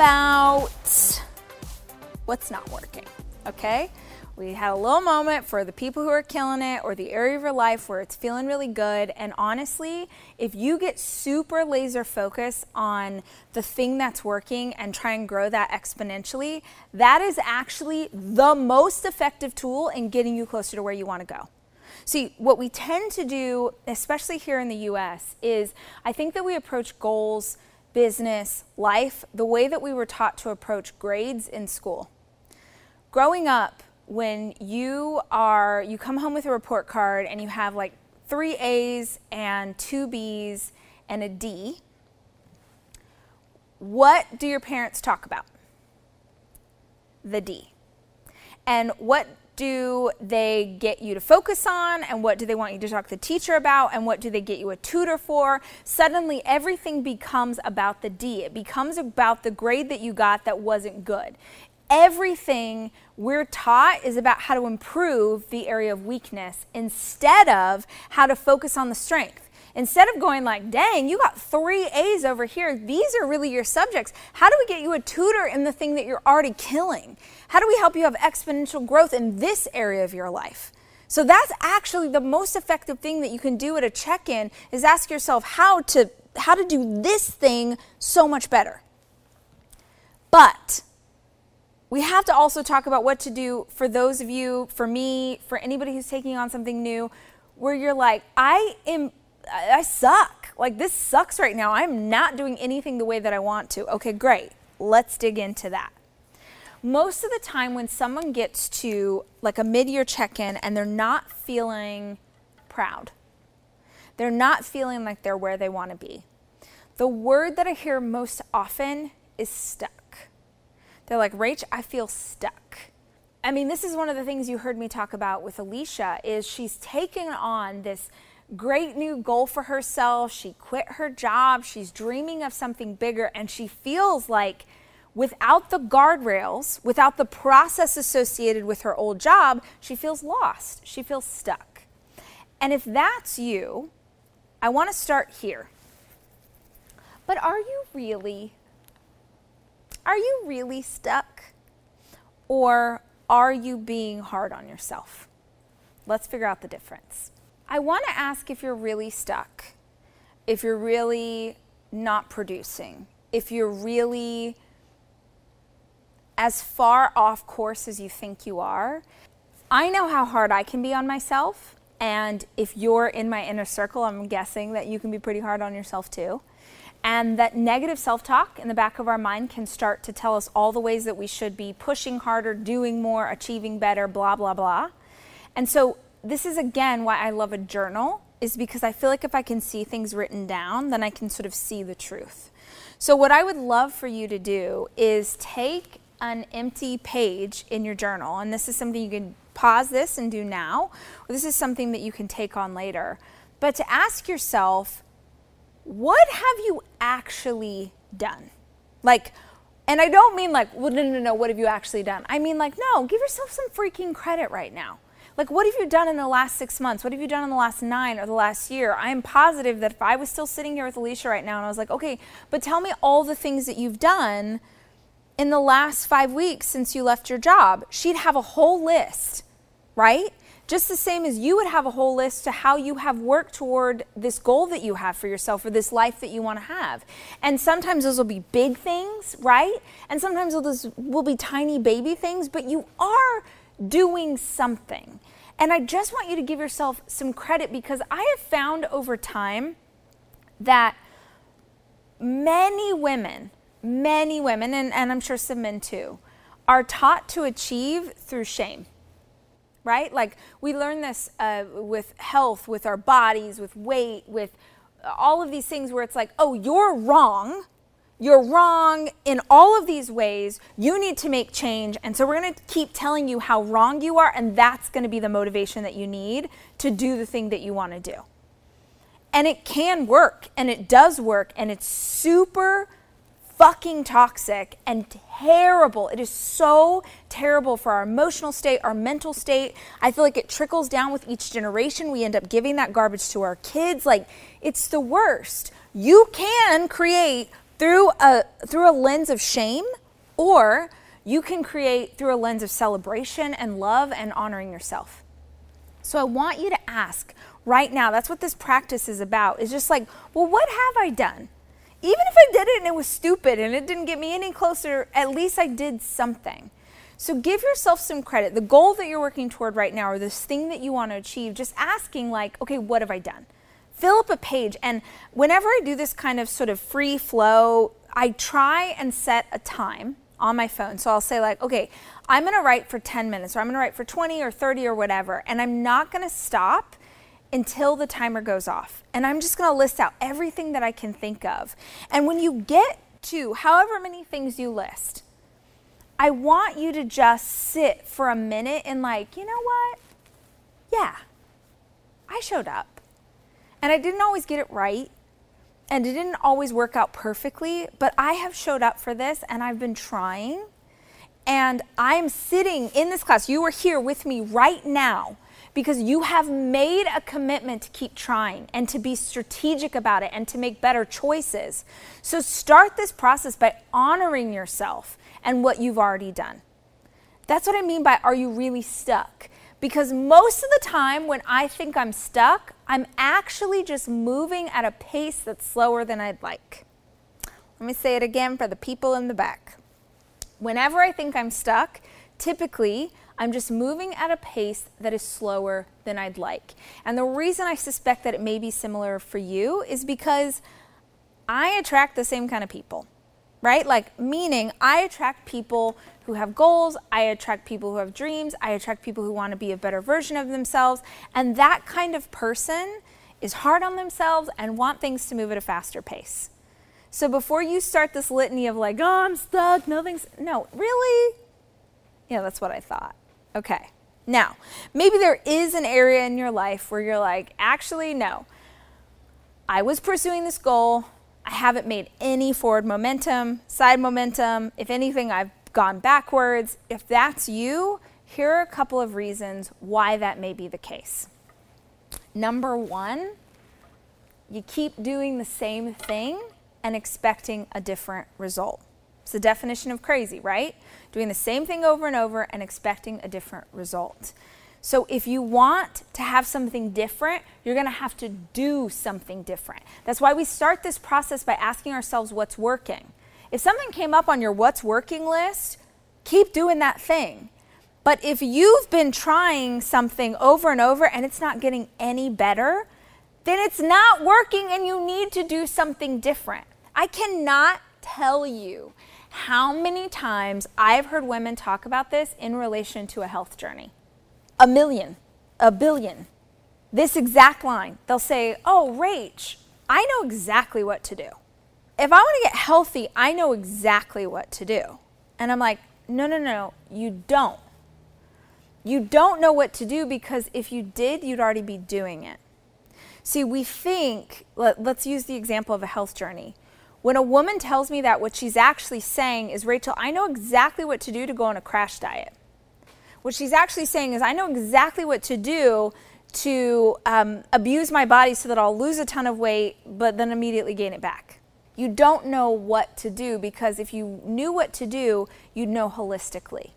about what's not working, okay? We had a little moment for the people who are killing it or the area of your life where it's feeling really good. And honestly, if you get super laser focused on the thing that's working and try and grow that exponentially, that is actually the most effective tool in getting you closer to where you want to go. See, what we tend to do, especially here in the US, is I think that we approach goals, business, life, the way that we were taught to approach grades in school. Growing up, when you are you come home with a report card and you have like three A's and two B's and a D, what do your parents talk about? The D. And what do they get you to focus on and what do they want you to talk to the teacher about and what do they get you a tutor for? Suddenly everything becomes about the d. It becomes about the grade that you got that wasn't good. Everything we're taught is about how to improve the area of weakness instead of how to focus on the strength. Instead of going like, dang, you got three A's over here, these are really your subjects. How do we get you a tutor in the thing that you're already killing? How do we help you have exponential growth in this area of your life? So that's actually the most effective thing that you can do at a check-in is ask yourself how to how to do this thing so much better. But we have to also talk about what to do for those of you, for me, for anybody who's taking on something new, where you're like, I am, I suck. Like, this sucks right now. I'm not doing anything the way that I want to. Okay, great. Let's dig into that. Most of the time, when someone gets to like a mid year check in and they're not feeling proud, they're not feeling like they're where they want to be, the word that I hear most often is stuck. They're like, Rach, I feel stuck. I mean, this is one of the things you heard me talk about with Alicia is she's taken on this great new goal for herself. She quit her job. She's dreaming of something bigger and she feels like without the guardrails, without the process associated with her old job, she feels lost. She feels stuck. And if that's you, I want to start here. But are you really are you really stuck? Or are you being hard on yourself? Let's figure out the difference. I want to ask if you're really stuck, if you're really not producing, if you're really as far off course as you think you are. I know how hard I can be on myself. And if you're in my inner circle, I'm guessing that you can be pretty hard on yourself too. And that negative self talk in the back of our mind can start to tell us all the ways that we should be pushing harder, doing more, achieving better, blah, blah, blah. And so, this is again why I love a journal, is because I feel like if I can see things written down, then I can sort of see the truth. So, what I would love for you to do is take an empty page in your journal, and this is something you can pause this and do now, or this is something that you can take on later. But to ask yourself, what have you actually done? Like, and I don't mean like, well, no, no, no, what have you actually done? I mean, like, no, give yourself some freaking credit right now. Like, what have you done in the last six months? What have you done in the last nine or the last year? I am positive that if I was still sitting here with Alicia right now and I was like, okay, but tell me all the things that you've done in the last five weeks since you left your job, she'd have a whole list, right? Just the same as you would have a whole list to how you have worked toward this goal that you have for yourself or this life that you want to have. And sometimes those will be big things, right? And sometimes those will be tiny baby things, but you are doing something. And I just want you to give yourself some credit because I have found over time that many women, many women, and, and I'm sure some men too, are taught to achieve through shame right? Like we learn this uh, with health, with our bodies, with weight, with all of these things where it's like, oh, you're wrong. You're wrong in all of these ways. You need to make change. And so we're going to keep telling you how wrong you are. And that's going to be the motivation that you need to do the thing that you want to do. And it can work and it does work. And it's super fucking toxic and terrible. It is so terrible for our emotional state, our mental state. I feel like it trickles down with each generation. We end up giving that garbage to our kids. Like, it's the worst. You can create through a through a lens of shame or you can create through a lens of celebration and love and honoring yourself. So I want you to ask right now. That's what this practice is about. Is just like, well, what have I done? Even if I did it and it was stupid and it didn't get me any closer, at least I did something. So give yourself some credit. The goal that you're working toward right now or this thing that you want to achieve, just asking like, okay, what have I done? Fill up a page and whenever I do this kind of sort of free flow, I try and set a time on my phone. So I'll say, like, okay, I'm going to write for 10 minutes, or I'm going to write for 20 or 30 or whatever, and I'm not going to stop until the timer goes off. And I'm just going to list out everything that I can think of. And when you get to however many things you list, I want you to just sit for a minute and, like, you know what? Yeah, I showed up. And I didn't always get it right and it didn't always work out perfectly, but I have showed up for this and I've been trying. And I'm sitting in this class. You are here with me right now because you have made a commitment to keep trying and to be strategic about it and to make better choices. So start this process by honoring yourself and what you've already done. That's what I mean by are you really stuck? Because most of the time when I think I'm stuck, I'm actually just moving at a pace that's slower than I'd like. Let me say it again for the people in the back. Whenever I think I'm stuck, typically I'm just moving at a pace that is slower than I'd like. And the reason I suspect that it may be similar for you is because I attract the same kind of people right? Like, meaning I attract people who have goals, I attract people who have dreams, I attract people who want to be a better version of themselves. And that kind of person is hard on themselves and want things to move at a faster pace. So before you start this litany of like, oh, I'm stuck, nothing's, no, really? Yeah, that's what I thought. Okay. Now, maybe there is an area in your life where you're like, actually, no. I was pursuing this goal. I haven't made any forward momentum, side momentum. If anything, I've gone backwards. If that's you, here are a couple of reasons why that may be the case. Number one, you keep doing the same thing and expecting a different result. It's the definition of crazy, right? Doing the same thing over and over and expecting a different result. So if you want to have something different, you're going to have to do something different. That's why we start this process by asking ourselves what's working. If something came up on your what's working list, keep doing that thing. But if you've been trying something over and over and it's not getting any better, then it's not working and you need to do something different. I cannot tell you how many times I've heard women talk about this in relation to a health journey a million, a billion. This exact line. They'll say, Oh, Rach, I know exactly what to do. If I want to get healthy, I know exactly what to do. And I'm like, No, no, no, you don't. You don't know what to do because if you did, you'd already be doing it. See, we think, let, us use the example of a health journey. When a woman tells me that, what she's actually saying is, Rachel, I know exactly what to do to go on a crash diet. What she's actually saying is, I know exactly what to do to um, abuse my body so that I'll lose a ton of weight, but then immediately gain it back. You don't know what to do because if you knew what to do, you'd know holistically.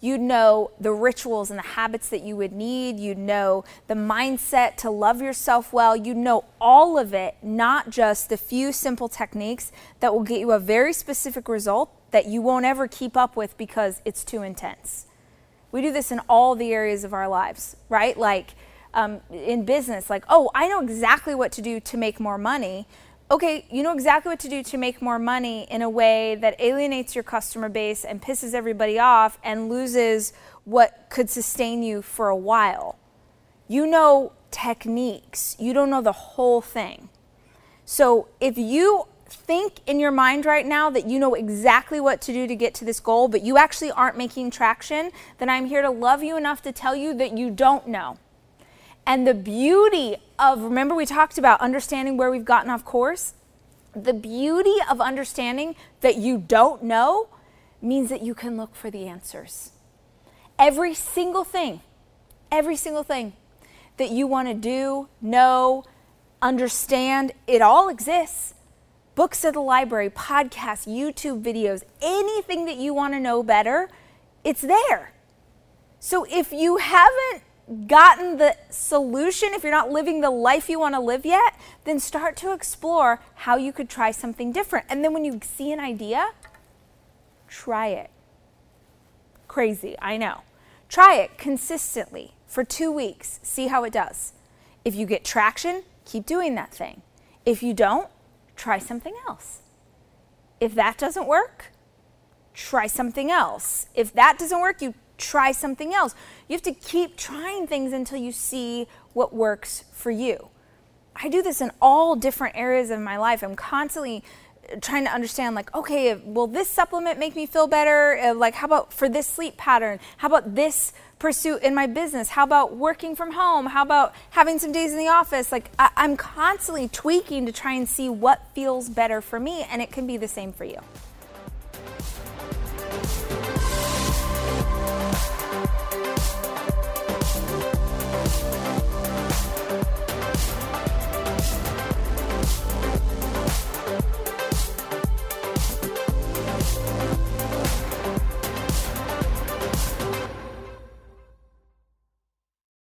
You'd know the rituals and the habits that you would need. You'd know the mindset to love yourself well. You'd know all of it, not just the few simple techniques that will get you a very specific result that you won't ever keep up with because it's too intense. We do this in all the areas of our lives, right? Like um, in business, like, oh, I know exactly what to do to make more money. Okay, you know exactly what to do to make more money in a way that alienates your customer base and pisses everybody off and loses what could sustain you for a while. You know techniques, you don't know the whole thing. So if you think in your mind right now that you know exactly what to do to get to this goal, but you actually aren't making traction, then I'm here to love you enough to tell you that you don't know. And the beauty of, remember, we talked about understanding where we've gotten off course? The beauty of understanding that you don't know means that you can look for the answers. Every single thing, every single thing that you want to do, know, understand, it all exists books at the library, podcasts, YouTube videos, anything that you want to know better, it's there. So if you haven't gotten the solution, if you're not living the life you want to live yet, then start to explore how you could try something different. And then when you see an idea, try it. Crazy, I know. Try it consistently for two weeks, see how it does. If you get traction, keep doing that thing. If you don't, try something else. If that doesn't work, try something else. If that doesn't work, you try something else. You have to keep trying things until you see what works for you. I do this in all different areas of my life. I'm constantly trying to understand like okay will this supplement make me feel better? Uh, like how about for this sleep pattern? How about this pursuit in my business? How about working from home? How about having some days in the office? Like I- i'm constantly tweaking to try and see what feels better for me and it can be the same for you